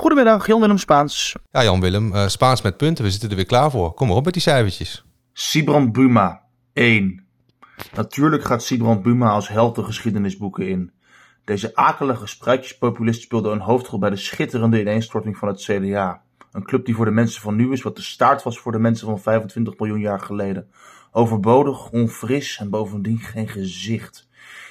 Goedemiddag, Jan-Willem Spaans. Ja, Jan-Willem, uh, Spaans met punten. We zitten er weer klaar voor. Kom maar op met die cijfertjes. Sibrand Buma, 1. Natuurlijk gaat Sibrand Buma als held de geschiedenisboeken in. Deze akelige spruitjespopulist speelde een hoofdrol bij de schitterende ineenstorting van het CDA. Een club die voor de mensen van nu is wat de staart was voor de mensen van 25 miljoen jaar geleden. Overbodig, onfris en bovendien geen gezicht.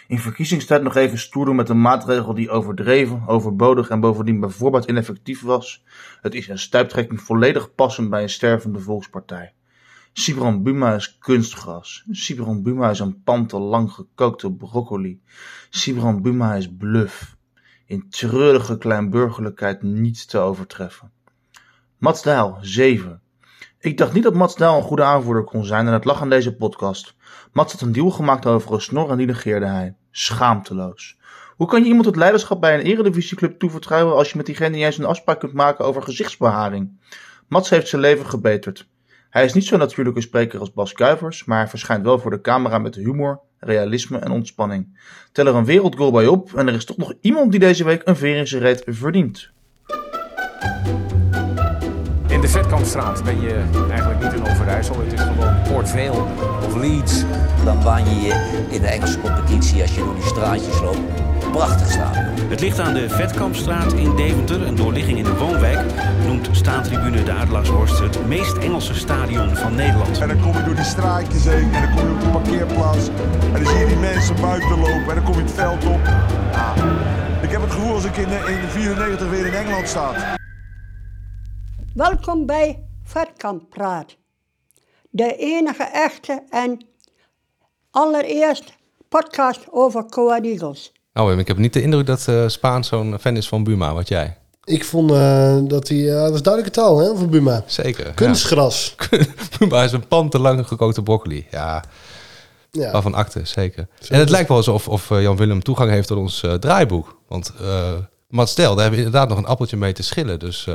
In verkiezingstijd nog even stoer doen met een maatregel die overdreven, overbodig en bovendien bijvoorbeeld ineffectief was. Het is een stuiptrekking volledig passend bij een stervende volkspartij. Sibran Buma is kunstgras. Sibran Buma is een pan te lang gekookte broccoli. Sibran Buma is bluff. In treurige kleinburgerlijkheid niet te overtreffen. Mats Dijl, 7. Ik dacht niet dat Mats Dijl een goede aanvoerder kon zijn en het lag aan deze podcast. Mats had een deal gemaakt over een snor en die negeerde hij. Schaamteloos. Hoe kan je iemand het leiderschap bij een eredivisieclub toevertrouwen als je met diegene juist een afspraak kunt maken over gezichtsbeharing? Mats heeft zijn leven gebeterd. Hij is niet zo'n natuurlijke spreker als Bas Kuivers, maar hij verschijnt wel voor de camera met humor, realisme en ontspanning. Tel er een wereldgoal bij op en er is toch nog iemand die deze week een veer in zijn reet verdient. Vetkampstraat ben je eigenlijk niet in Overijssel. Het is gewoon Port Vale of Leeds. Dan baan je je in de Engelse competitie als je door die straatjes loopt. Prachtig stadion. Het ligt aan de Vetkampstraat in Deventer, een doorligging in de woonwijk. Noemt staantribune de Adelaarshorst het meest Engelse stadion van Nederland. En dan kom je door die straatjes heen en dan kom je op de parkeerplaats. En dan zie je die mensen buiten lopen en dan kom je het veld op. Ja. Ik heb het gevoel als ik in, in 94 weer in Engeland sta. Welkom bij Vetkamp Praat. De enige echte en allereerst podcast over Coa Eagles. Oh, ik heb niet de indruk dat uh, Spaan zo'n fan is van Buma, wat jij? Ik vond uh, dat hij, uh, dat is duidelijke taal hè, van Buma. Zeker. Kunstgras. Ja. Buma is een pan te lang gekookte broccoli. Ja, ja. waarvan akte, zeker. Zo en het lijkt wel alsof of Jan Willem toegang heeft tot ons draaiboek. Want Mats Stel, daar hebben we inderdaad nog een appeltje mee te schillen. Dus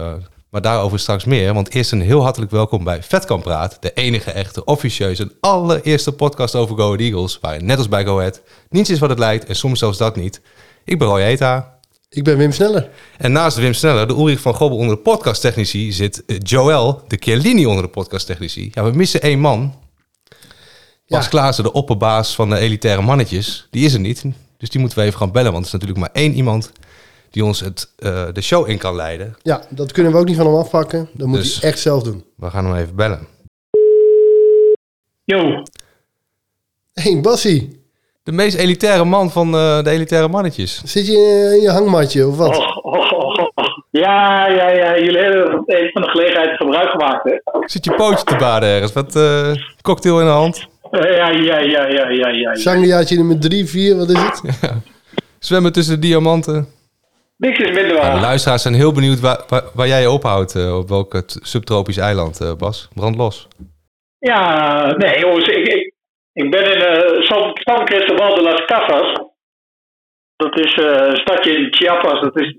maar daarover straks meer. Want eerst een heel hartelijk welkom bij Vetkamp Praat. De enige echte, officieuze allereerste podcast over Go Ahead Eagles. Waarin net als bij Go Ahead niets is wat het lijkt en soms zelfs dat niet. Ik ben Roy Eta. Ik ben Wim Sneller. En naast Wim Sneller, de Ulrich van Gobbel onder de podcasttechnici... zit Joël, de Chiellini onder de podcasttechnici. Ja, we missen één man. Bas ja. Klaassen, de opperbaas van de elitaire mannetjes. Die is er niet, dus die moeten we even gaan bellen. Want er is natuurlijk maar één iemand die ons het, uh, de show in kan leiden. Ja, dat kunnen we ook niet van hem afpakken. Dat moet dus hij echt zelf doen. We gaan hem even bellen. Yo. Hey, Bassie. De meest elitaire man van uh, de elitaire mannetjes. Zit je in je hangmatje of wat? Oh, oh, oh, ja, ja, ja. Jullie hebben even van de gelegenheid gebruik gemaakt, hè? Zit je pootje te baden ergens? Wat uh, cocktail in de hand? ja, ja, ja, ja, ja, ja. ja. Nummer drie, vier, wat is het? Ja. Zwemmen tussen de diamanten. Niks is minder waar. de luisteraars zijn heel benieuwd waar, waar, waar jij je ophoudt. Uh, op welk subtropisch eiland, uh, Bas? Brand los. Ja, nee jongens. Ik, ik, ik ben in uh, San, San Cristobal de las Casas. Dat is een stadje in Chiapas. Dat is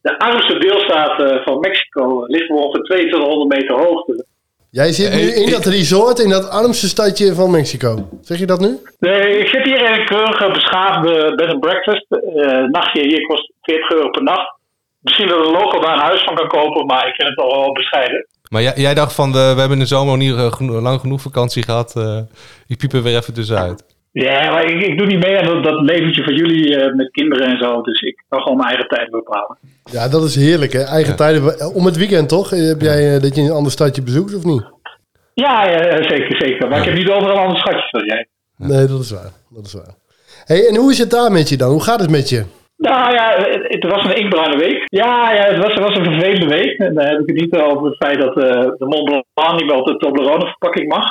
de armste deelstaat van Mexico. Ligt ongeveer 2200 meter hoogte. Jij zit nu in dat resort in dat armste stadje van Mexico. Zeg je dat nu? Nee, ik zit hier in een keurige beschaafde bed and breakfast. Uh, nachtje hier kost 40 euro per nacht. Misschien dat een local daar een huis van kan kopen, maar ik vind het al wel bescheiden. Maar jij, jij dacht van, de, we hebben in de zomer nog niet uh, lang genoeg vakantie gehad. Uh, die piepen weer even tussenuit. Ja, maar ik, ik doe niet mee aan dat, dat leventje van jullie uh, met kinderen en zo. Dus ik kan gewoon mijn eigen tijd bepalen. Ja, dat is heerlijk hè. Eigen ja. tijden. Om het weekend toch? Heb jij uh, dat je een ander stadje bezoekt of niet? Ja, ja zeker, zeker. Maar ik heb niet overal andere schatjes als jij. Nee, dat is waar. Dat is waar. Hey, en hoe is het daar met je dan? Hoe gaat het met je? Nou ja, het, het was een inkbruine week. Ja, ja het, was, het was een vervelende week. En dan heb ik het niet over het feit dat uh, de Mont Blanc niet meer op de Toblerone verpakking mag.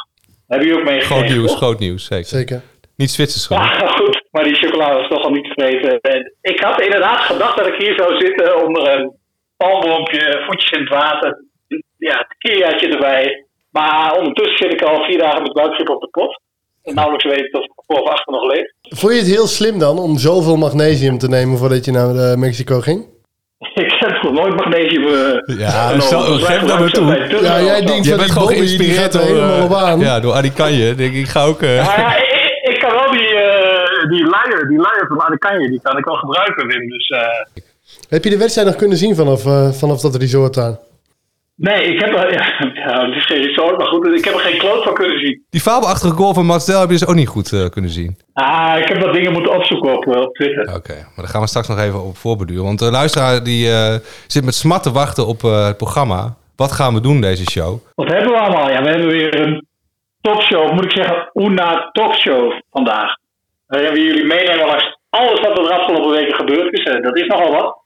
Heb je ook meegekregen? Groot nieuws, groot nieuws, zeker. Zeker. Niet Zwitsers gewoon. Ja, goed. Maar die chocolade was toch al niet tevreden. En ik had inderdaad gedacht dat ik hier zou zitten onder een palmboompje, voetjes in het water. Ja, tequiliaatje erbij. Maar ondertussen zit ik al vier dagen met buikgrip op de pot. En nauwelijks weet ik of ik voor of achter nog leef. Vond je het heel slim dan om zoveel magnesium te nemen voordat je naar uh, Mexico ging? ik heb nog nooit magnesium uh, Ja, geef dat maar toe. Ja, jij denkt je bent gewoon geïnspireerd door, helemaal op aan. Ja, door Adikanje. Denk ik, ga ook... Uh... Ja, ja ik, ik, kan wel die, uh, die luier, die luier van Adikanje, die kan ik wel gebruiken, Wim. Dus Heb je de wedstrijd nog kunnen zien vanaf, eh, vanaf dat resort daar? Nee, ik heb er, ja, ja, het is geen resort, maar goed, ik heb er geen kloot van kunnen zien. Die fabelachtige goal van Mats Del heb je dus ook niet goed eh, kunnen zien. Ah, ik heb wat dingen moeten opzoeken op, eh, op Twitter. Oké, maar daar gaan we straks nog even op voorbeduren. Want de luisteraar die eh, zit met smart te wachten op eh, het programma. Wat gaan we doen deze show? Wat hebben we allemaal? Ja, we hebben weer een topshow, moet ik zeggen, Una topshow vandaag. Waarin we jullie meenemen langs alles wat er de afgelopen weken gebeurd is. Dat is nogal wat.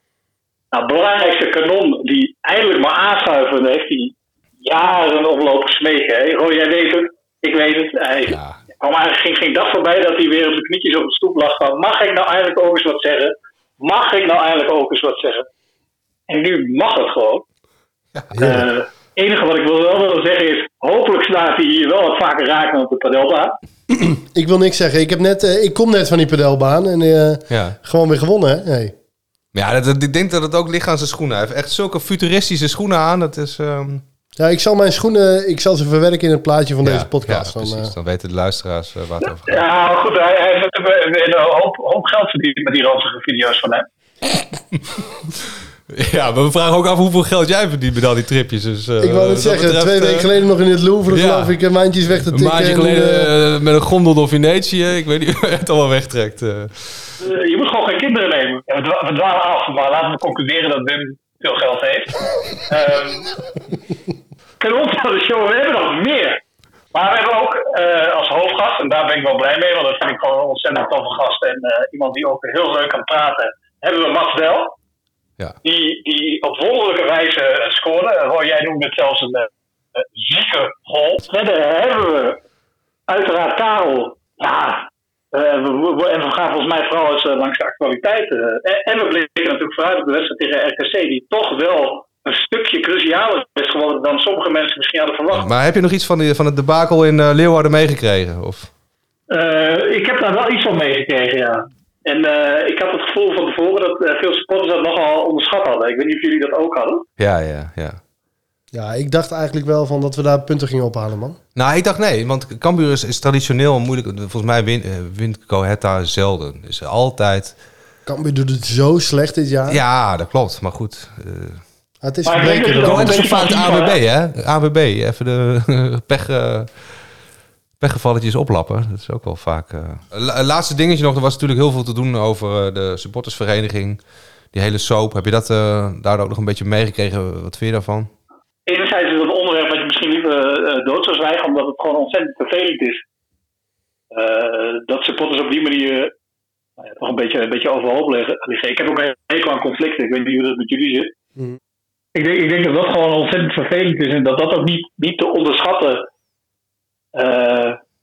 Nou, belangrijkste kanon die eindelijk maar aanschuiven heeft, die jaren oplopen smeken. Roy, jij weet het, ik weet het. Hij kwam eigenlijk geen, geen dag voorbij dat hij weer op de knietjes op de stoep lag van, mag ik nou eindelijk ook eens wat zeggen? Mag ik nou eindelijk ook eens wat zeggen? En nu mag het gewoon. Het enige wat ik wil wel willen zeggen is, hopelijk slaat hij hier wel wat vaker raken op de padelbaan. Ik wil niks zeggen. Ik, heb net, eh, ik kom net van die pedelbaan en eh, Ja. gewoon weer gewonnen. Hè? Hey. Ja, dat, dat- ik denk dat het ook ligt aan zijn schoenen. Hij heeft echt zulke futuristische schoenen aan. Dat is... ehm, Ja, ik zal mijn schoenen, ik zal ze verwerken in het plaatje van ja, deze podcast. ja, Dan, precies. eh, Dan weten de luisteraars waar het over gaat. Ja, goed, hij, hij heeft een hoop, hoop geld verdiend met die ranzige video's van hem. Ja, maar we vragen ook af hoeveel geld jij verdient met al die tripjes. Dus, eh, ik wou het zeggen, betreft, twee eh, weken geleden nog in het Louvre, ja. geloof ik, eh, wijntjes weg te Een tikken. maandje en, geleden met een gondel door Venetië. Ik weet niet hoe je het allemaal wegtrekt. je moet gewoon geen kinderen nemen. Ja, we, dwa- we dwalen af, maar laten we concluderen dat Wim veel geld heeft. Ehm kanon van de show, we hebben nog meer. Maar we hebben ook eh, als hoofdgast, en daar ben ik wel blij mee, want dat vind ik gewoon een ontzettend toffe gast en eh, iemand die ook heel leuk kan praten, hebben we Mats Del. Ja. Die, die op wonderlijke wijze. Roy, jij noemde het zelfs een eh, zieke goal. Verder hebben we uiteraard Karel. Ja, eh, we, we- en we gaan volgens mij vooral eens eh, langs de actualiteit. eh. en, en we blikken natuurlijk vooruit op de wedstrijd tegen RKC, die toch wel een stukje crucialer is geworden dan sommige mensen misschien hadden verwacht. Maar heb je nog iets van, die, van het debakel in Leeuwarden meegekregen? Of? Eh, ik heb daar wel iets van meegekregen, ja. En eh, ik had het gevoel van tevoren dat eh, veel supporters dat nogal onderschat hadden. Ik weet niet of jullie dat ook hadden. Ja, ja, ja. ja, ik dacht eigenlijk wel van dat we daar punten gingen ophalen, man. Nou, ik dacht nee, want Cambuur is, is traditioneel moeilijk. Volgens mij win, eh, wint Cohetta zelden. Is altijd... Cambuur doet het zo slecht dit jaar. Ja, dat klopt. Maar goed. eh Het is Maar Cohetta is een AWB, hè? AWB, even de pech, eh, pechgevalletjes oplappen. Dat is ook wel vaak... eh. La- laatste dingetje nog, er was natuurlijk heel veel te doen over eh, de supportersvereniging. Die hele soap. Heb je dat eh daardoor ook nog een beetje meegekregen? Wat vind je daarvan? Enerzijds is het een onderwerp wat je misschien liever eh, dood zou zwijgen, omdat het gewoon ontzettend vervelend is. Eh, dat supporters op die manier nou ja, toch een beetje, een beetje overhoop liggen. liggen. Ik heb ook een hekel aan conflicten. Ik weet niet hoe dat met jullie zit. Mhm. Ik, denk, ik denk dat dat gewoon ontzettend vervelend is en dat dat ook niet, niet te onderschatten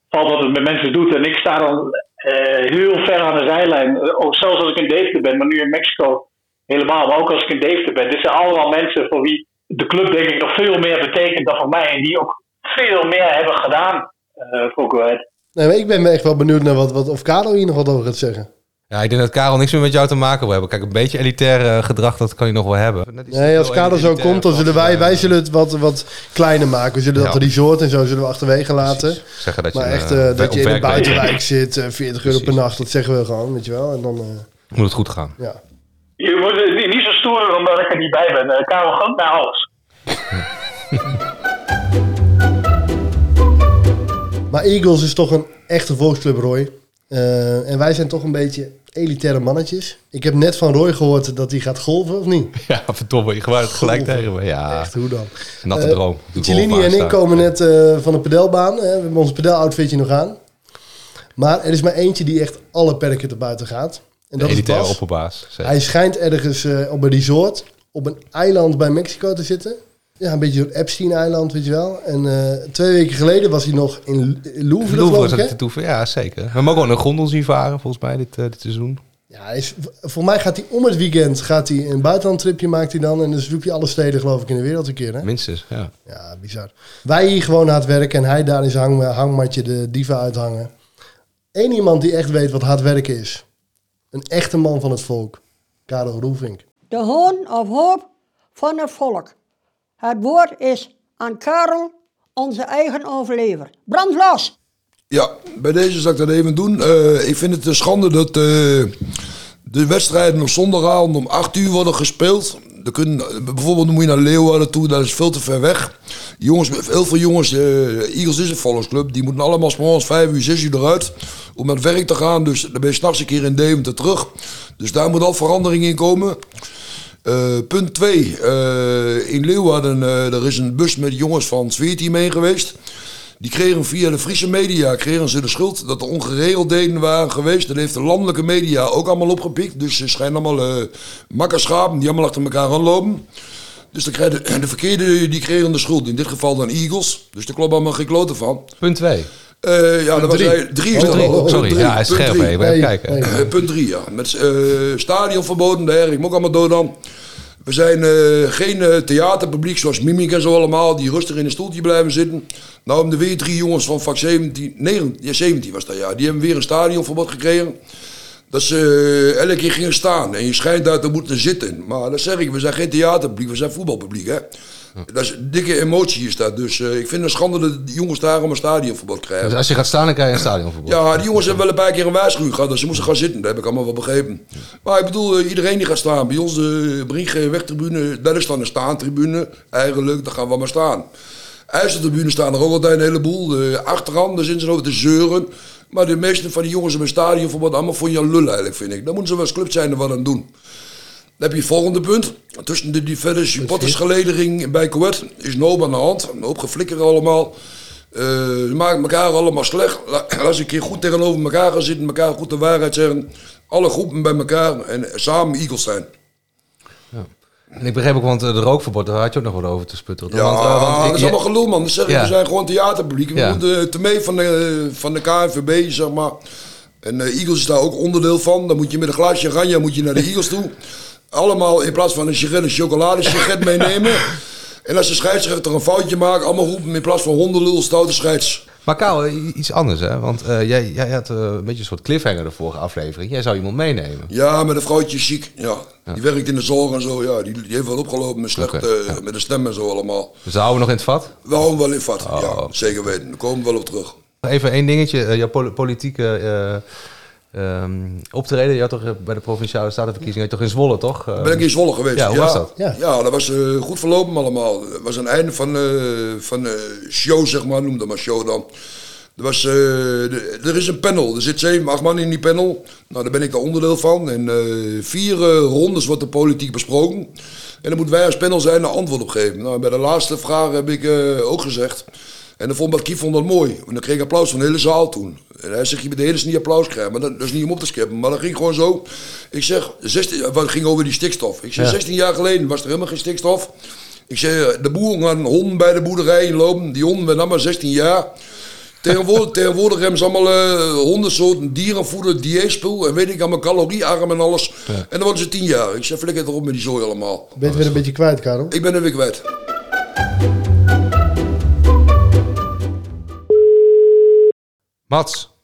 valt wat het met mensen doet. En ik sta dan eh, heel ver aan de zijlijn. Eh, ook zelfs als ik in Deventer ben, maar nu in Mexico helemaal. Maar ook als ik in Deventer ben. Dit zijn allemaal mensen voor wie de club denk ik nog veel meer betekent dan voor mij. En die ook veel meer hebben gedaan eh, voor Go. Nee, ik ben echt wel benieuwd naar wat, wat of Karel hier nog wat over gaat zeggen. Ja, ik denk dat Karel niks meer met jou te maken wil hebben. Kijk, een beetje elitair eh, gedrag, dat kan hij nog wel hebben. Nee, als Karel zo komt, dan zullen wij, wij zullen het wat, wat kleiner maken. We zullen dat resort en zo zullen we achterwege laten. precies. Zeggen dat je, Maar echt eh, eh, dat op je in de bent. buitenwijk zit, eh, 40 euro per nacht, dat zeggen we gewoon, weet je wel. En dan, eh, Moet het goed gaan. ja. Je wordt niet niet zo stoer omdat ik er niet bij ben. Karel gaat naar alles. Maar Eagles is toch een echte volksclub, Roy. Eh, en wij zijn toch een beetje elitaire mannetjes. Ik heb net van Roy gehoord dat hij gaat golven, of niet? Ja, verdomme, je gebruikt het gelijk tegen me. Ja, Echt, hoe dan? natte Eh, droom. Cellini en ik komen net eh, van de pedelbaan. Hè. We hebben ons pedeloutfitje nog aan. Maar er is maar eentje die echt alle perken te buiten gaat. En De dat is elitaire Bas. opperbaas. Hij schijnt ergens op een resort op een eiland bij Mexico te zitten. Ja, een beetje zo'n Epstein-eiland, weet je wel. En eh, twee weken geleden was hij nog in Louvre, Louvre zat hè? te toeven. Ja, zeker. We mogen ook een gondel zien varen, volgens mij, dit, eh, dit seizoen. Ja, is, voor mij gaat hij om het weekend gaat hij een buitenlandtripje maakt hij dan. En dan zoekt hij alle steden, geloof ik, in de wereld een keer, hè? Minstens, ja. Ja, bizar. Wij hier gewoon hard werken en hij daar in zijn hang, hangmatje de diva uithangen. Eén iemand die echt weet wat hard werken is. Een echte man van het volk. Karel Roelvink. De hoon of hoop van het volk. Het woord is aan Karel, onze eigen overlever. Brand los! Ja, bij deze zal ik dat even doen. Eh, ik vind het een schande dat, eh, de wedstrijden op zondagavond om 8 uur worden gespeeld. Dan kun, bijvoorbeeld moet je naar Leeuwarden toe, dat is veel te ver weg. Jongens, heel veel jongens, eh, Eagles is een volksclub, die moeten allemaal s'morgens 5 uur, 6 uur eruit om naar werk te gaan. Dus dan ben je s'nachts een keer in Deventer terug. Dus daar moet al verandering in komen. Eh, punt 2. in Leeuwarden uh, er is een bus met jongens van 14 mee geweest. Die kregen via de Friese media kregen ze de schuld dat er ongeregeldheden waren geweest. Dat heeft de landelijke media ook allemaal opgepikt. Dus ze schijnen allemaal makkerschapen die allemaal achter elkaar aanlopen. Dus de, de, de verkeerde die kregen de schuld. In dit geval dan Eagles. Dus daar klopt allemaal geen kloten van. Punt 2. Uh, ja, dat was hij. Drie is oh, drie. Oh, sorry, ja, hij is scherp. Even kijken. Uh, punt 3, ja. Met uh, stadionverboden, daar ik ook allemaal dood dan. We zijn uh, geen theaterpubliek zoals Mimik en zo allemaal, die rustig in een stoeltje blijven zitten. Nou hebben er weer drie jongens van vak 17, 9, ja, 17 was dat ja, die hebben weer een stadionverbod gekregen. Dat ze elke keer gingen staan en je schijnt daar te moeten zitten. Maar dat zeg ik, we zijn geen theaterpubliek, we zijn voetbalpubliek hè. Dat is een dikke emotie is dat. Dus uh, ik vind het een schande dat de jongens daar om een stadionverbod krijgen. Dus als je gaat staan, dan krijg je een stadionverbod? Ja, die jongens hebben wel een paar keer een waarschuwing gehad. Dus ze moesten gaan zitten. Dat heb ik allemaal wel begrepen. Maar ik bedoel, uh, iedereen die gaat staan. Bij ons de Brinkge wegtribune, dat is dan een staantribune. Eigenlijk, daar gaan we maar staan. IJzertribune staan er ook altijd een heleboel. Uh, achteraan, daar zitten ze over te zeuren. Maar de meeste van die jongens hebben een stadionverbod allemaal voor je lul eigenlijk, vind ik. Dan moeten ze wel eens club zijn er wat aan doen. Dan heb je het volgende punt. Tussen de diverse supportersgeledering bij Kuwait is Noop aan de hand. Een hoop geflikker allemaal. Uh, ze maken elkaar allemaal slecht. Als ik een keer goed tegenover elkaar gaan zitten, elkaar goed de waarheid zeggen. Alle groepen bij elkaar en samen Eagles zijn. Ja. En ik begreep ook, want de rookverbod, daar had je ook nog wat over te sputteren. Ja, want, uh, want dat is allemaal gelul, man. Dat zeg ik, ja. we zijn gewoon theaterpubliek. We ja. moeten te mee van de, van de KNVB, zeg maar. En uh, Eagles is daar ook onderdeel van. Dan moet je met een glaasje oranje moet je naar de Eagles toe. Allemaal in plaats van een sigaret een chocoladesigaret meenemen. En als de scheidsrechter een foutje maakt, allemaal roepen in plaats van hondenlul, stoute scheids. Maar Kaal, iets anders hè? Want uh, jij, jij had uh, een beetje een soort cliffhanger de vorige aflevering. Jij zou iemand meenemen. Ja, met een vrouwtje ziek. Ja. ja. Die werkt in de zorg en zo. Ja, die, die heeft wel opgelopen met slecht, okay. uh, ja. met de stem en zo allemaal. Dus houden we nog in het vat? We houden wel in het vat, oh. ja. Zeker weten. Daar komen we wel op terug. Even één dingetje. jouw pol politieke Um, optreden. Je had toch bij de provinciale statenverkiezingen toch in Zwolle, toch? Ben ik in Zwolle geweest. Ja, hoe ja. was dat? Ja, ja dat was uh, goed verlopen allemaal. Het was een einde van, uh, van show, zeg maar. Noem dat maar show dan. Er, was, de, er is een panel. Er zit zeven, acht man in die panel. Nou, daar ben ik daar onderdeel van. En vier rondes wordt de politiek besproken. En dan moeten wij als panel zijn een antwoord op geven. Nou, bij de laatste vraag heb ik ook gezegd... En dan vond Markie vond dat mooi. En dan kreeg ik applaus van de hele zaal toen. En hij zegt, je bent de hele niet applaus krijgen. Maar dat, dat, is niet om op te skippen. Maar dat ging gewoon zo. Ik zeg, 16, wat ging over die stikstof. Ik zeg, ja. 16 jaar geleden was er helemaal geen stikstof. Ik zeg, de boeren gaan honden bij de boerderij inlopen. Die honden werden allemaal 16 jaar. Tegenwoordig, tegenwoordig hebben ze allemaal uh, hondensoorten, dierenvoeder, dieetspul en weet ik allemaal caloriearm en alles. Ja. En dan worden ze 10 jaar. Ik zeg, flikker erop met die zooi allemaal. Ben je weer een beetje kwijt, Karel? Ik ben er weer kwijt. Mats.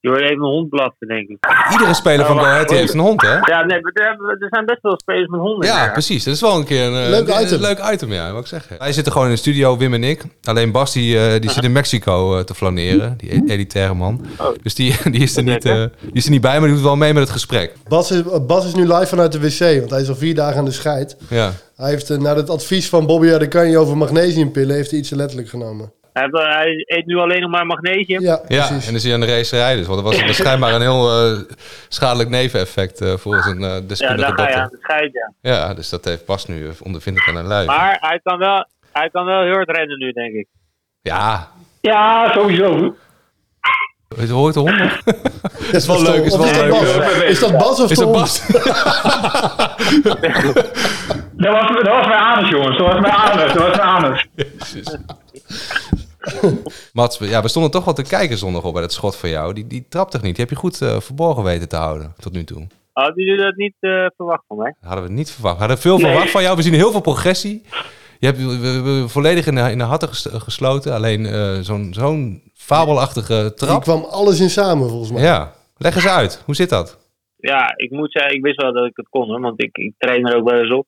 Je hoort even een hond blaffen, denk ik. Iedere speler van Go heeft een hond, hè? Ja, nee, er, er zijn best wel spelers met honden. Ja, ja, precies. Dat is wel een keer een leuk een, item. Een leuk item, ja, wat ik zeggen. Wij zitten gewoon in de studio, Wim en ik. Alleen Bas, die, uh, die zit in Mexico uh, te flaneren. Die elitaire man. Oh. Dus die, die, is er niet, uh, die is er niet bij, maar die doet wel mee met het gesprek. Bas is, Bas is nu live vanuit de wc, want hij is al vier dagen aan de scheid. Ja. Hij heeft naar het advies van Bobby Adekanje over magnesiumpillen, heeft hij iets letterlijk genomen. Hij eet nu alleen nog maar magnesium. Ja, ja en dan is hij aan de racerij dus. Want dat was schijnbaar een heel uh, schadelijk neveneffect uh, volgens een uh, deskundige ja, dokter. Ja, de scheid, ja. Ja, dus dat heeft pas nu ondervindt aan een lijf. Maar hij kan, wel, hij kan wel heel hard rennen nu, denk ik. Ja. Ja, sowieso. Je hoort de hond nog? Dat is wel leuk. Is, wel is, leuk. Dat is dat Bas of is dat Bas? dat, was, dat was mijn anus, jongens. Dat was mijn anus. Dat was mijn anus. Mats, ja, we stonden toch wel te kijken zondag op bij dat schot van jou. Die, die traptechniek, die heb je goed uh, verborgen weten te houden tot nu toe. Hadden jullie dat niet uh, verwacht van mij? Hadden we niet verwacht. We hadden veel nee. verwacht van jou. We zien heel veel progressie. Je hebt we, we, volledig in de, in de hatten gesloten. Alleen uh, zo'n zo'n fabelachtige trap. Die kwam alles in samen volgens mij. Ja, leg eens uit. Hoe zit dat? Ja, ik moet zeggen, ik wist wel dat ik het kon, hoor, want ik, ik train er ook wel eens op.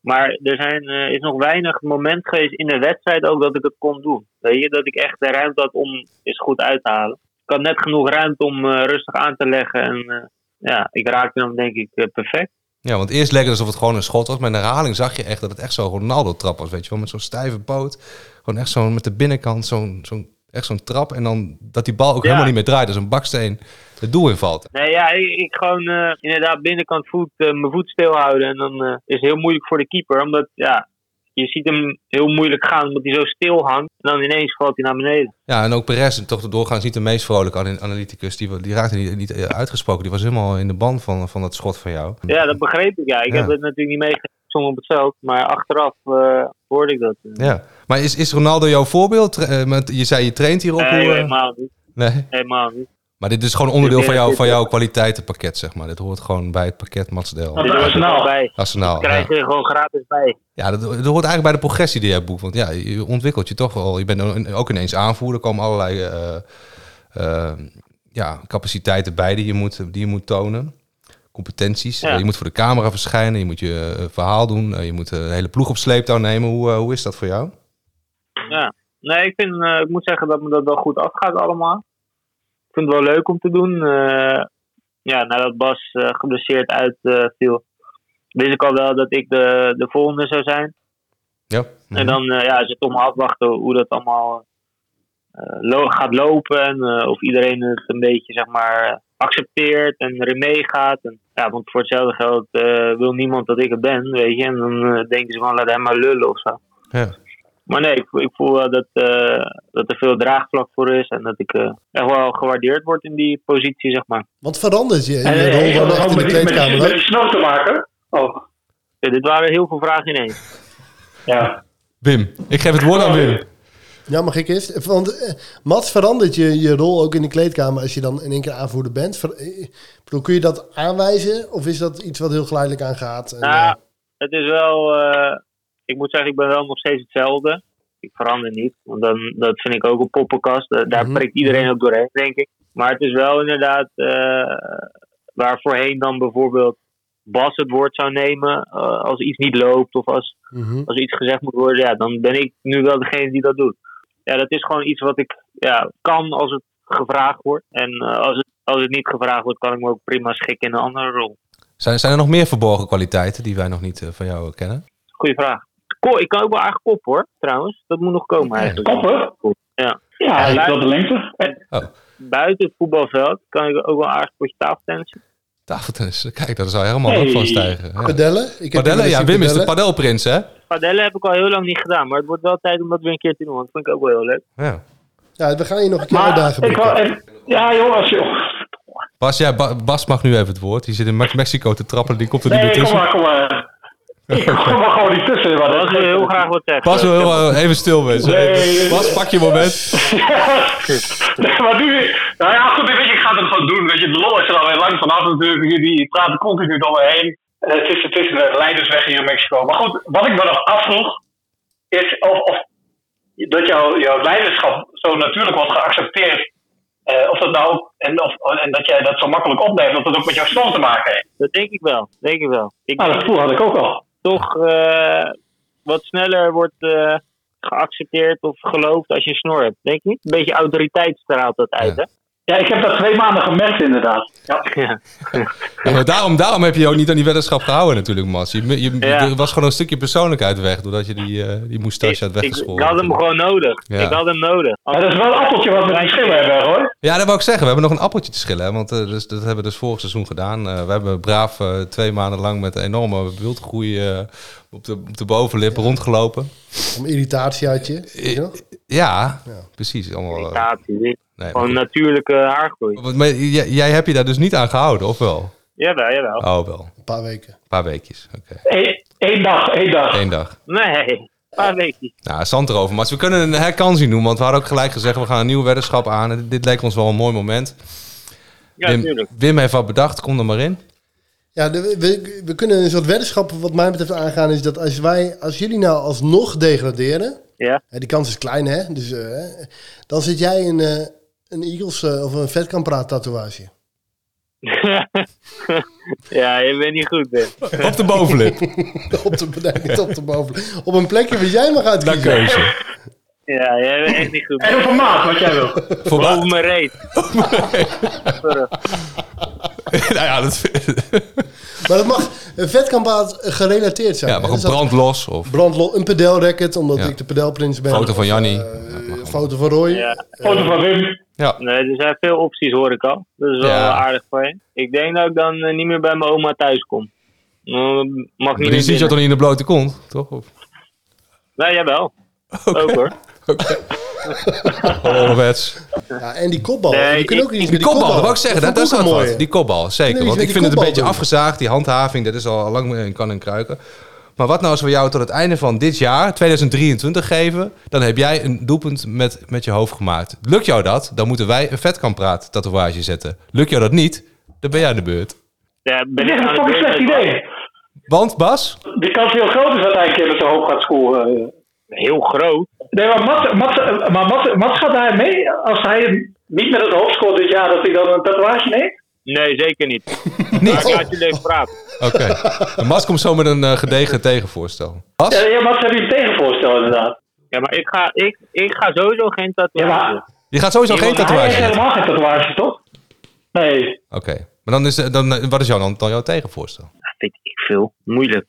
Maar er zijn, uh, is nog weinig moment geweest in de wedstrijd ook dat ik het kon doen. Weet je, dat ik echt de ruimte had om eens goed uit te halen. Ik had net genoeg ruimte om uh, rustig aan te leggen en uh, ja, ik raakte hem denk ik eh, perfect. Ja, want eerst leek het alsof het gewoon een schot was. Maar in de herhaling zag je echt dat het echt zo'n Ronaldo-trap was, weet je wel. Met zo'n stijve poot. Gewoon echt zo'n met de binnenkant zo'n zo'n echt zo'n trap. En dan dat die bal ook helemaal niet meer draait. Dus een baksteen het doel invalt. Nee, ja, ik, ik gewoon eh, inderdaad binnenkant voet, eh, mijn voet stilhouden. En dan eh, is het heel moeilijk voor de keeper. Omdat, ja, je ziet hem heel moeilijk gaan omdat hij zo stil hangt. En dan ineens valt hij naar beneden. Ja, en ook Perez, toch de doorgaans niet de meest vrolijke ana- analyticus. Die, die raakte niet, niet uitgesproken. Die was helemaal in de band van, van dat schot van jou. Ja, dat begreep ik. Ja, ik Ja. heb het natuurlijk niet meegezongen op het veld. Maar achteraf hoorde ik dat. Ja. Maar is, is Ronaldo jouw voorbeeld? Eh, met- je zei je traint hierop. Nee, hoe, eh? helemaal niet. Nee. Helemaal niet. Maar dit is gewoon onderdeel van, jou, van jouw kwaliteitenpakket, zeg maar. Dit hoort gewoon bij het pakket Matsdel. Dit hoort er wel bij. Arsenaal, Dat krijg je er gewoon gratis bij. Ja, dat, dat hoort eigenlijk bij de progressie die jij boekt. Want ja, je ontwikkelt je toch wel. Je bent ook ineens aanvoerder. Er komen allerlei eh, ja, capaciteiten bij die je moet, die je moet tonen. Competenties. Ja. Je moet voor de camera verschijnen. Je moet je verhaal doen. je moet een hele ploeg op sleeptouw nemen. Hoe, hoe is dat voor jou? Ja. Nee, ik, vind, eh, ik moet zeggen dat me dat wel goed afgaat allemaal. Ik vind het wel leuk om te doen. Eh, ja, nadat Bas eh, geblesseerd uitviel, wist ik al wel dat ik de, de volgende zou zijn. Ja. En dan ja, is het om afwachten hoe dat allemaal lo- gaat lopen. En of iedereen het een beetje, zeg maar, accepteert en erin meegaat. En, ja, want voor hetzelfde geld wil niemand dat ik het ben, weet je. En dan denken ze van, laat hem maar lullen of zo. Ja. Maar nee, ik, ik voel wel dat, eh, dat er veel draagvlak voor is. En dat ik eh, echt wel gewaardeerd word in die positie, zeg maar. Wat verandert je in En, je eh, rol dan echt in de met met kleedkamer? met die Snor te maken? Oh. Ja, dit waren heel veel vragen ineens. Ja. Wim, ik geef het woord aan Wim. Ja, mag ik eerst? Want eh, Mats, verandert je je rol ook in de kleedkamer als je dan in één keer aanvoerder bent? Ver, eh, bedoel, kun je dat aanwijzen? Of is dat iets wat heel geleidelijk aangaat? En, Nou, het is wel... ik moet zeggen, ik ben wel nog steeds hetzelfde. Ik verander niet. Want dan, dat vind ik ook een poppenkast. Da- Daar Mhm. prikt iedereen ook doorheen, denk ik. Maar het is wel inderdaad... eh, waar voorheen dan bijvoorbeeld Bas het woord zou nemen... eh, als iets niet loopt of als, Mhm. als iets gezegd moet worden... Ja, dan ben ik nu wel degene die dat doet. Ja, dat is gewoon iets wat ik ja, kan als het gevraagd wordt. En eh, als, het, als het niet gevraagd wordt, kan ik me ook prima schikken in een andere rol. Zijn, zijn er nog meer verborgen kwaliteiten die wij nog niet van jou kennen? Goeie vraag. Ko- ik kan ook wel aardig kop hoor, trouwens. Dat moet nog komen eigenlijk. Koppen? Ja. Ja, hij heeft wel de buiten- lengte. Buiten het voetbalveld kan ik ook wel aardig potje tafeltennissen. Tafeltennis, kijk, daar zou je helemaal Hey. op van stijgen. Ja. Padellen? Ik heb Padellen, ja, Wim is de padelprins, hè? Padellen heb ik al heel lang niet gedaan, maar het wordt wel tijd om dat weer een keer te doen. Want dat vind ik ook wel heel leuk. Ja. Ja, we gaan je nog een keer Maar uitdagen. ik ja, jongens, joh. Bas, ja, Ba- Bas mag nu even het woord. Die zit in Me- Mexico te trappelen, die komt er niet Nee, meer kom tussen. maar, kom maar. Ik kom er gewoon niet tussen. Maar Bas wil heel graag wat zeggen. Bas wil heel, eh, even stil wezen. Nee. Bas, pak je moment. Nee, maar nu... Nou ja, goed, weet je, ik ga het gewoon doen. Weet je, de lol is er alweer lang vanaf natuurlijk. Jullie praten continu door me heen. Eh, Het is, het is een leidersweg hier in Mexico. Maar goed, wat ik me nog afvroeg... is of, of dat jouw, jouw leiderschap zo natuurlijk wordt geaccepteerd... eh, of dat nou en, of, en dat jij dat zo makkelijk opneemt, dat dat ook met jouw stand te maken heeft. Dat denk ik wel. Denk ik wel. Ik Nou, dat gevoel had ik ook al. Toch eh, wat sneller wordt eh, geaccepteerd of geloofd als je een snor hebt. Denk je niet? Een beetje autoriteit straalt dat uit, hè? Ja, ik heb dat twee maanden gemerkt inderdaad. Ja. Ja. Daarom, daarom heb je ook niet aan die weddenschap gehouden natuurlijk, Mas. Je, je, Ja. Er was gewoon een stukje persoonlijkheid weg, doordat je die, eh die moustache had Ik, weggeschoren. ik had hem gewoon nodig. Ja. Ik had hem nodig. Maar dat is wel een appeltje wat we die schillen hebben, hoor. Ja, dat wou ik zeggen. We hebben nog een appeltje te schillen. Hè? Want eh, dus, dat hebben we dus vorig seizoen gedaan. Eh, we hebben braaf eh, twee maanden lang met enorme wildgroei op, de, op de bovenlip rondgelopen. Om irritatie had je. weet je nog? Ja, precies. Allemaal, Irritatie. Nee, Gewoon maar natuurlijke haargroei. maar jij, jij hebt je daar dus niet aan gehouden, of wel? Jawel, jawel. Oh, wel. Een paar weken. Een paar weekjes. Oké. Eén één dag, één dag. Eén dag. Nee, een paar weken. Nou, zand erover. Maar we kunnen een herkansing doen. Want we hadden ook gelijk gezegd, we gaan een nieuw weddenschap aan. En dit, leek ons wel een mooi moment. Ja, Wim, natuurlijk. Wim heeft wat bedacht. Kom er maar in. Ja, de- we, we kunnen een soort weddenschap wat mij betreft aangaan. Is dat als, wij, als jullie nou alsnog degraderen. Ja. die kans is klein hè. Dus, eh, dan zit jij in eh, een Eagles eh, of een vetkampraat tatoeage. ja, je bent niet goed, Ben. Op de bovenlip. op de, nee, niet op de boven. Op een plekje waar jij mag uitkiezen. Ja, jij bent echt niet goed. En op een maat, wat jij wil. Voor Boven mijn reet. Nou ja, dat... Maar dat mag een vetkameraad gerelateerd zijn. Ja, maar gewoon brandlos of... Brandlos, een pedelracket, omdat Ja. ik de pedelprins ben. Foto van Of, Jannie. eh, foto van Roy. Ja. Foto van Wim. Ja. Nee, er zijn veel opties hoor ik al. Dat is wel Ja. aardig voor je. Ik denk dat ik dan eh, niet meer bij mijn oma thuis kom. Mag niet Maar die ziet je toch niet in de blote kont, toch? Of... Nee, jawel. Ook hoor. Oh, wets. Ja, en die kopbal. Nee, je kunt ook ik- iets Die die kopbal, dat wou ik zeggen, dat, dat is ook een mooie. Die kopbal, zeker. Kunnen Want ik vind het een beetje kopbal afgezaagd, die handhaving, dat is al lang in kan en kruiken. Maar wat nou als we jou tot het einde van dit jaar, 2023, geven, dan heb jij een doelpunt met, met je hoofd gemaakt. Lukt jou dat, dan moeten wij een vetkampraat tatoeage zetten. Lukt jou dat niet, dan ben jij aan de beurt. Ja, ben Dat ik is aan een fucking slecht idee. Want, Bas? De kans heel groot is dat hij een keer met zijn hoofd gaat scoren. Heel groot. Nee, maar Mats, Mats, maar Mats, Mats gaat daar mee als hij niet met het hoofd scoort dit jaar, dat hij dan een tatoeage neemt? Nee, zeker niet. Niet? Maar ik laat jullie even praten. Oké. En Mas komt zo met een eh, gedegen tegenvoorstel. Bas? Ja, ja Mats heb je een tegenvoorstel inderdaad. Ja, maar ik ga, ik, ik ga sowieso geen tatoeage. Ja, maar- Je gaat sowieso geen Hij heeft tatoeage helemaal geen tatoeage, toch? Nee. Oké. Maar dan is, eh, dan, eh, wat is jou dan, dan jouw tegenvoorstel? weet ik veel. Moeilijk.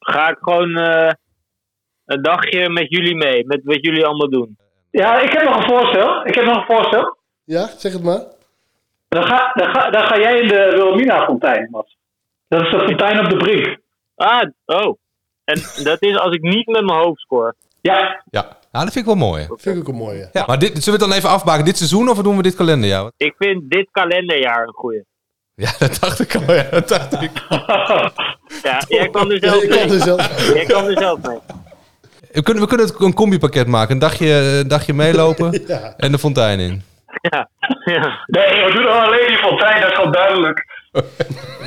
Ga ik gewoon eh, een dagje met jullie mee. Met wat jullie allemaal doen. Ja, ik heb nog een voorstel. Ik heb nog een voorstel. Ja, zeg het maar. Dan ga, dan ga, dan ga jij in de Wilhelmina-fontein, Mats. Dat is de fontein op de brink. Ah, oh. En dat is als ik niet met mijn hoofd score. Ja. Ja. Ja, dat vind ik wel mooi. hè. Vind ik ook een mooie. Ja, maar dit, zullen we het dan even afmaken? Dit seizoen of doen we dit kalenderjaar? Ik vind dit kalenderjaar een goeie. Ja, dat dacht ik al. Ja, dat dacht ik. Ja, jij kan er zelf Ik mee. kan er zelf- Jij kan er zelf mee. We kunnen, we kunnen het een combipakket maken. Een dagje, een dagje meelopen Ja. en de fontein in. Ja. ja. Nee, we doen alleen die fontein, dat is gewoon duidelijk.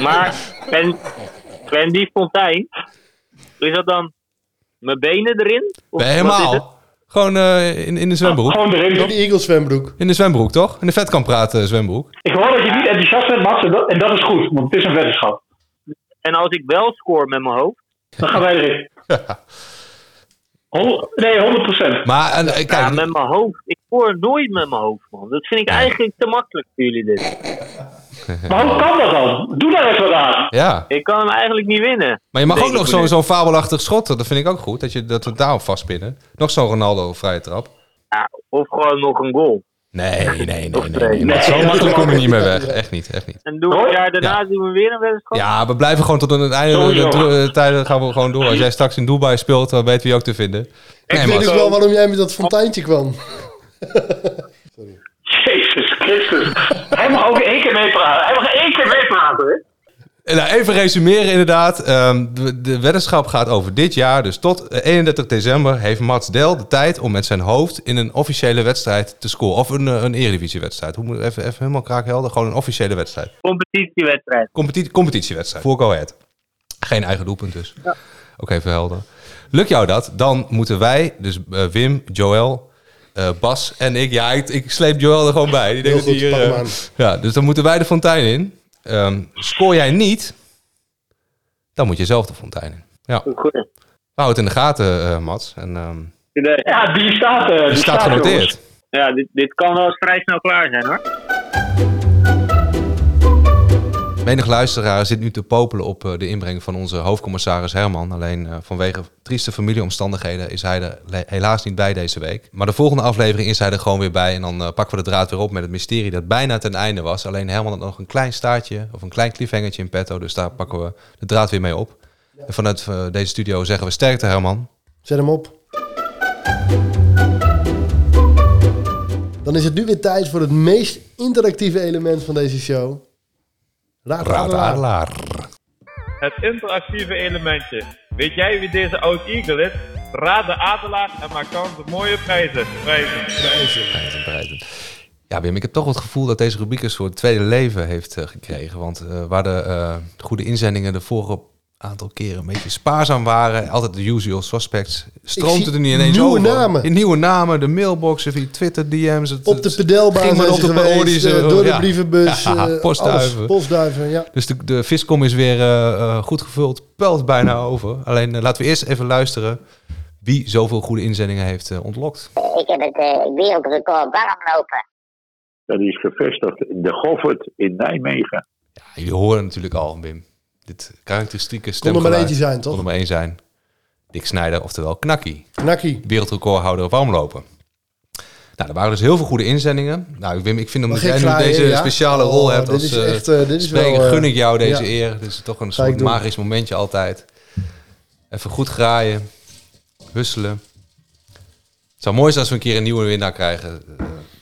Maar, en, en die fontein, is dat dan mijn benen erin? Of Nee, helemaal. Gewoon eh, in, in de zwembroek. Gewoon erin. In toch? de Eagles zwembroek. In de zwembroek, toch? In de vetkampraat eh, zwembroek. Ik hoor dat je niet enthousiast bent, Mats, en dat, en dat is goed, want het is een weddenschap. En als ik wel score met mijn hoofd, Dan gaan wij erin. Hol- nee, 100%. Maar en, eh, kijk, ja, met mijn hoofd. Ik score nooit met mijn hoofd, man. Dat vind ik eigenlijk te makkelijk voor jullie dit. Maar hoe kan dat dan? Doe daar eens wat aan. ja. Ik kan hem eigenlijk niet winnen. Maar je mag ook nog zo'n fabelachtig schot. Dat vind ik ook goed. Dat, je, dat we het daarop vastpinnen. Nog zo'n Ronaldo vrije trap. Ja, of gewoon nog een goal. Nee, nee, nee. nee, twee. nee. Nee. Zo makkelijk kom je niet meer weg. Echt niet, echt niet. En doen we het jaar daarna doen we weer een weddenschap? Ja, we blijven gewoon tot aan het einde Sowieso. de, de, de tijden gaan we gewoon door. Als jij straks in Dubai speelt, dan weten we je ook te vinden. Ik Nee, weet ook wel waarom jij met dat fonteintje kwam. Jezus Christus. Hij mag ook één keer meepraten. Hij mag één keer meepraten, nou, even resumeren inderdaad. Ehm, de, de weddenschap gaat over dit jaar. Dus tot eh, 31 december heeft Mats Del de tijd om met zijn hoofd in een officiële wedstrijd te scoren. Of een, eh, een eredivisiewedstrijd. Hoe moet even, even helemaal kraakhelder? Gewoon een officiële wedstrijd. Competitiewedstrijd. Competi competitiewedstrijd. Voor Go Ahead. Geen eigen doelpunt dus. Ook even helder. Lukt jou dat, dan moeten wij, dus eh, Wim, Joël, eh, Bas en ik... Ja, ik, ik sleep Joël er gewoon bij. Die Heel denkt dat goed, hier, eh, ja, dus dan moeten wij de fontein in. Ehm, scoor jij niet, dan moet je zelf de fontein in. Ja, Goed. houden het in de gaten, eh, Mats. En, idee. Ja, die staat, eh, die die staat genoteerd. Ja, dit, dit kan wel eens vrij snel klaar zijn hoor. Menig luisteraar zit nu te popelen op eh, de inbreng van onze hoofdcommissaris Herman. Alleen eh, vanwege trieste familieomstandigheden is hij er helaas niet bij deze week. Maar de volgende aflevering is hij er gewoon weer bij. En dan eh, pakken we de draad weer op met het mysterie dat bijna ten einde was. Alleen Herman had nog een klein staartje of een klein cliffhangertje in petto. Dus daar pakken we de draad weer mee op. En vanuit deze studio zeggen we sterkte Herman. Zet hem op. Dan is het nu weer tijd voor het meest interactieve element van deze show. Raad, Raad Adelaar. Adelaar. Het interactieve elementje. Weet jij wie deze oud Eagle is? Raad de adelaar en maak kans op mooie prijzen. Prijzen. Prijzen, prijzen. Ja, Wim, ik heb toch het gevoel dat deze rubriek een soort tweede leven heeft eh, gekregen. Want eh, waar de eh, goede inzendingen de vorige aantal keren een beetje spaarzaam waren, altijd de usual suspects, het er niet ineens nieuwe over. namen. In nieuwe namen, de mailboxen, via Twitter, DM's. Het, Op de pedelbaan ging maar zijn op de geweest, eh, eh, door de ja. brievenbus, Ja, eh, postduiven. alles. Postduiven, ja. Dus de, de viscom is weer goed gevuld, pelt bijna over. Alleen laten we eerst even luisteren wie zoveel goede inzendingen heeft ontlokt. Ik heb het wereldrecord warm lopen. Dat is gevestigd in de Goffert in Nijmegen. jullie horen natuurlijk al, Wim. Dit karakteristieke stem. er maar eentje zijn, toch? Kon er maar één zijn. Dick Snijder, oftewel Knakkie. Knakkie. Wereldrecordhouder op armlopen. Nou, er waren dus heel veel goede inzendingen. Nou, Wim, ik vind omdat jij nu deze ja? speciale Oh, rol hebt dit als is eh, echt, eh, dit is spreker, wel, eh, gun ik jou deze ja. eer. Dit is toch een soort doen. magisch momentje altijd. Even goed graaien, husselen. Het zou mooi zijn als we een keer een nieuwe winnaar krijgen.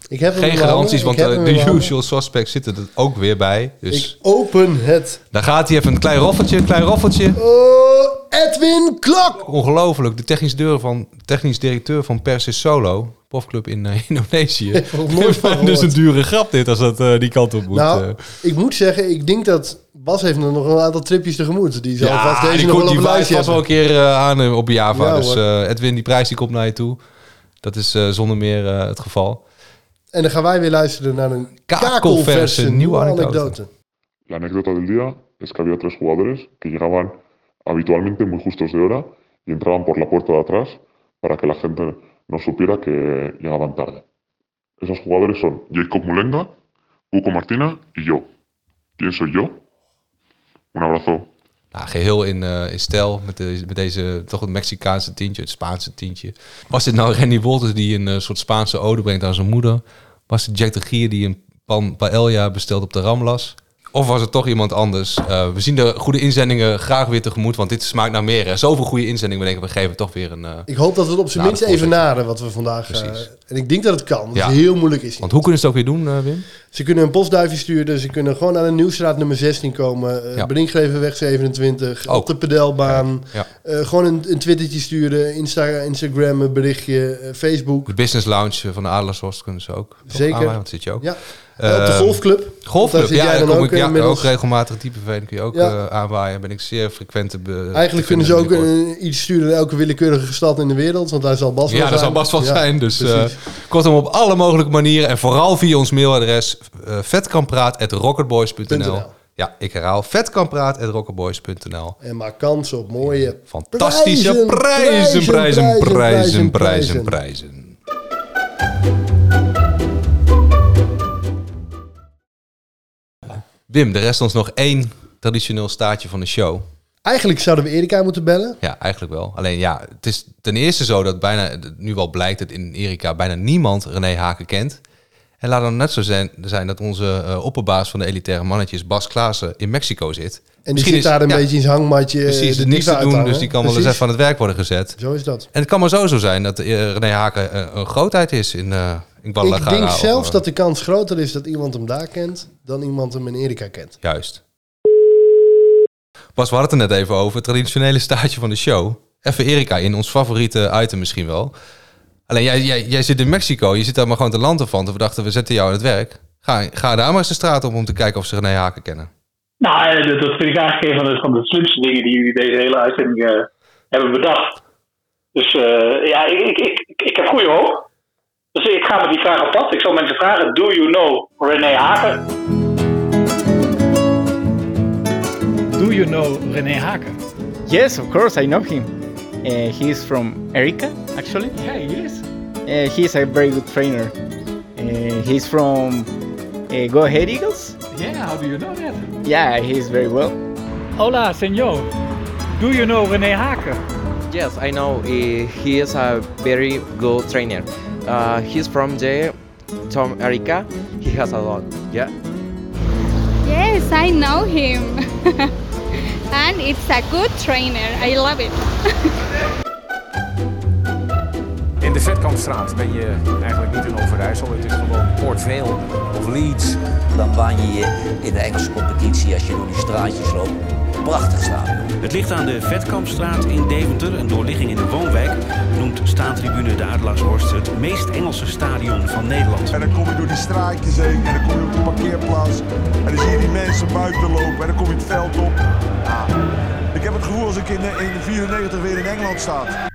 Ik heb Geen garanties, want ik eh, de usual suspects zitten er ook weer bij. Dus Ik open het. daar gaat hij even een klein roffeltje, een klein roffeltje. Oh, Edwin Klok! Ongelooflijk, de technisch, deur van, technisch directeur van Persis Solo, profclub in eh, Indonesië. nooit van dus een dure grap dit, als dat eh, die kant op moet. Nou, ik moet zeggen, ik denk dat Bas heeft nog een aantal tripjes tegemoet. Die zal vast Ja, deze die, nog komt, wel die een vast wel keer aan op Java. Ja, dus Edwin, die prijs die komt naar je toe. Dat is zonder meer het geval. En dan gaan wij weer luisteren naar een Kakelverse nieuwe anekdote. anekdote. La anécdota del día es que había tres jugadores que llegaban habitualmente muy justos de hora y entraban por la puerta de atrás para que la gente no supiera que llegaban tarde. Esos jugadores son Jacob Mulenga, Cuco Martina y yo. ¿Quién soy yo? Un abrazo. Nou, geheel in, eh, in stijl met, de, met deze toch het Mexicaanse tientje, het Spaanse tientje. Was dit nou Randy Wolters die een eh, soort Spaanse ode brengt aan zijn moeder? Was het Jack de Gier die een pan paella bestelt op de Ramlas? Of was het toch iemand anders? Eh, we zien de goede inzendingen graag weer tegemoet, want dit smaakt naar meer. hè. Zoveel goede inzendingen, we denken we geven toch weer een... eh, Ik hoop dat we het op zijn Nou, minst dat even naden wat we vandaag... eh, en ik denk dat het kan, want Ja. het heel moeilijk is. Want hoe kunnen ze het ook weer doen, Wim? Ze kunnen een postduifje sturen, ze kunnen gewoon aan de Nieuwstraat nummer 16 komen. Uh, Ja. Brinkgrevenweg 27, Ook. op de pedelbaan. Ja. Gewoon een, een twittertje sturen, Insta, Instagram, een berichtje, Facebook. De business lounge van de Adelaarshorst kunnen ze ook. Zeker. want zit je ook. Ja. Eh, op de golfclub. Golfclub, Daar ja, daar kom ook ik, ja, inmiddels. ook regelmatig. Die kun je ook Ja. eh, aanwaaien. Ben ik zeer frequente. be- Eigenlijk kunnen ze ook een, iets sturen naar elke willekeurige stad in de wereld, want daar zal Bas wel Ja, zijn. zal Bas wel Ja, zijn. Dus eh, precies. kortom op alle mogelijke manieren. En vooral via ons mailadres uh, vetkampraat.rocketboys.nl. Ja, ik herhaal vetkampraat.rocketboys.nl En maak kans op mooie Fantastische prijzen, prijzen, prijzen, prijzen, prijzen. Wim, er rest ons nog één traditioneel staartje van de show. Eigenlijk zouden we Erika moeten bellen. Ja, eigenlijk wel. Alleen ja, het is ten eerste zo dat bijna, nu wel blijkt dat in Erika bijna niemand René Haken kent. En laat dan net zo zijn, zijn dat onze uh, opperbaas van de elitaire mannetjes, Bas Klaassen, in Mexico zit. En die zit daar een beetje in zijn hangmatje. Precies, de niks te doen, dus die kan wel eens even aan het werk worden gezet. Zo is dat. En het kan maar zo zo zijn dat uh, René Haken uh, een grootheid is in, Ik denk zelfs of, dat de kans groter is dat iemand hem daar kent dan iemand hem in Erika kent. Juist. Bas, we hadden het er net even over. Het traditionele staartje van de show. Even Erika in, ons favoriete item misschien wel. Alleen jij, jij, jij zit in Mexico, je zit daar maar gewoon te landen van. We dachten, we zetten jou aan het werk. Ga, ga daar maar eens de straat op om te kijken of ze René Haken kennen. Nou, dat, dat vind ik eigenlijk een van de, van de slimste dingen die jullie deze hele uitzending uh, hebben bedacht. Dus uh, ja, ik, ik, ik, ik heb goede hoop. Dus ik ga met die vraag op pad. Ik zal mensen vragen, do you know René Haken? Do you know René Haken? Yes, of course, I know him. Uh, he is from Erika, actually. Yeah, he is. Uh, he is a very good trainer. Uh, he's from uh, Go Ahead Eagles. Yeah, how do you know that? Yeah, he is very well. Hola, senor. Do you know René Haken? Yes, I know. Uh, he is a very good trainer. Uh, he's from the Tom Erica. He has a lot. Yeah. Yes, I know him. and it's a good trainer. I love it. In de Vetkampstraat ben je eigenlijk niet in Overijssel. Het is gewoon Port Vale of Leeds. Dan baan je je in de Engelse competitie als je door die straatjes loopt. Prachtig stadion. Het ligt aan de Vetkampstraat in Deventer, een doorligging in de woonwijk. Noemt staantribune de Adelaarshorst het meest Engelse stadion van Nederland. En dan kom je door die straatjes heen en dan kom je op de parkeerplaats. En dan zie je die mensen buiten lopen en dan kom je het veld op. Ja, ik heb het gevoel als ik in, in 94 weer in Engeland sta.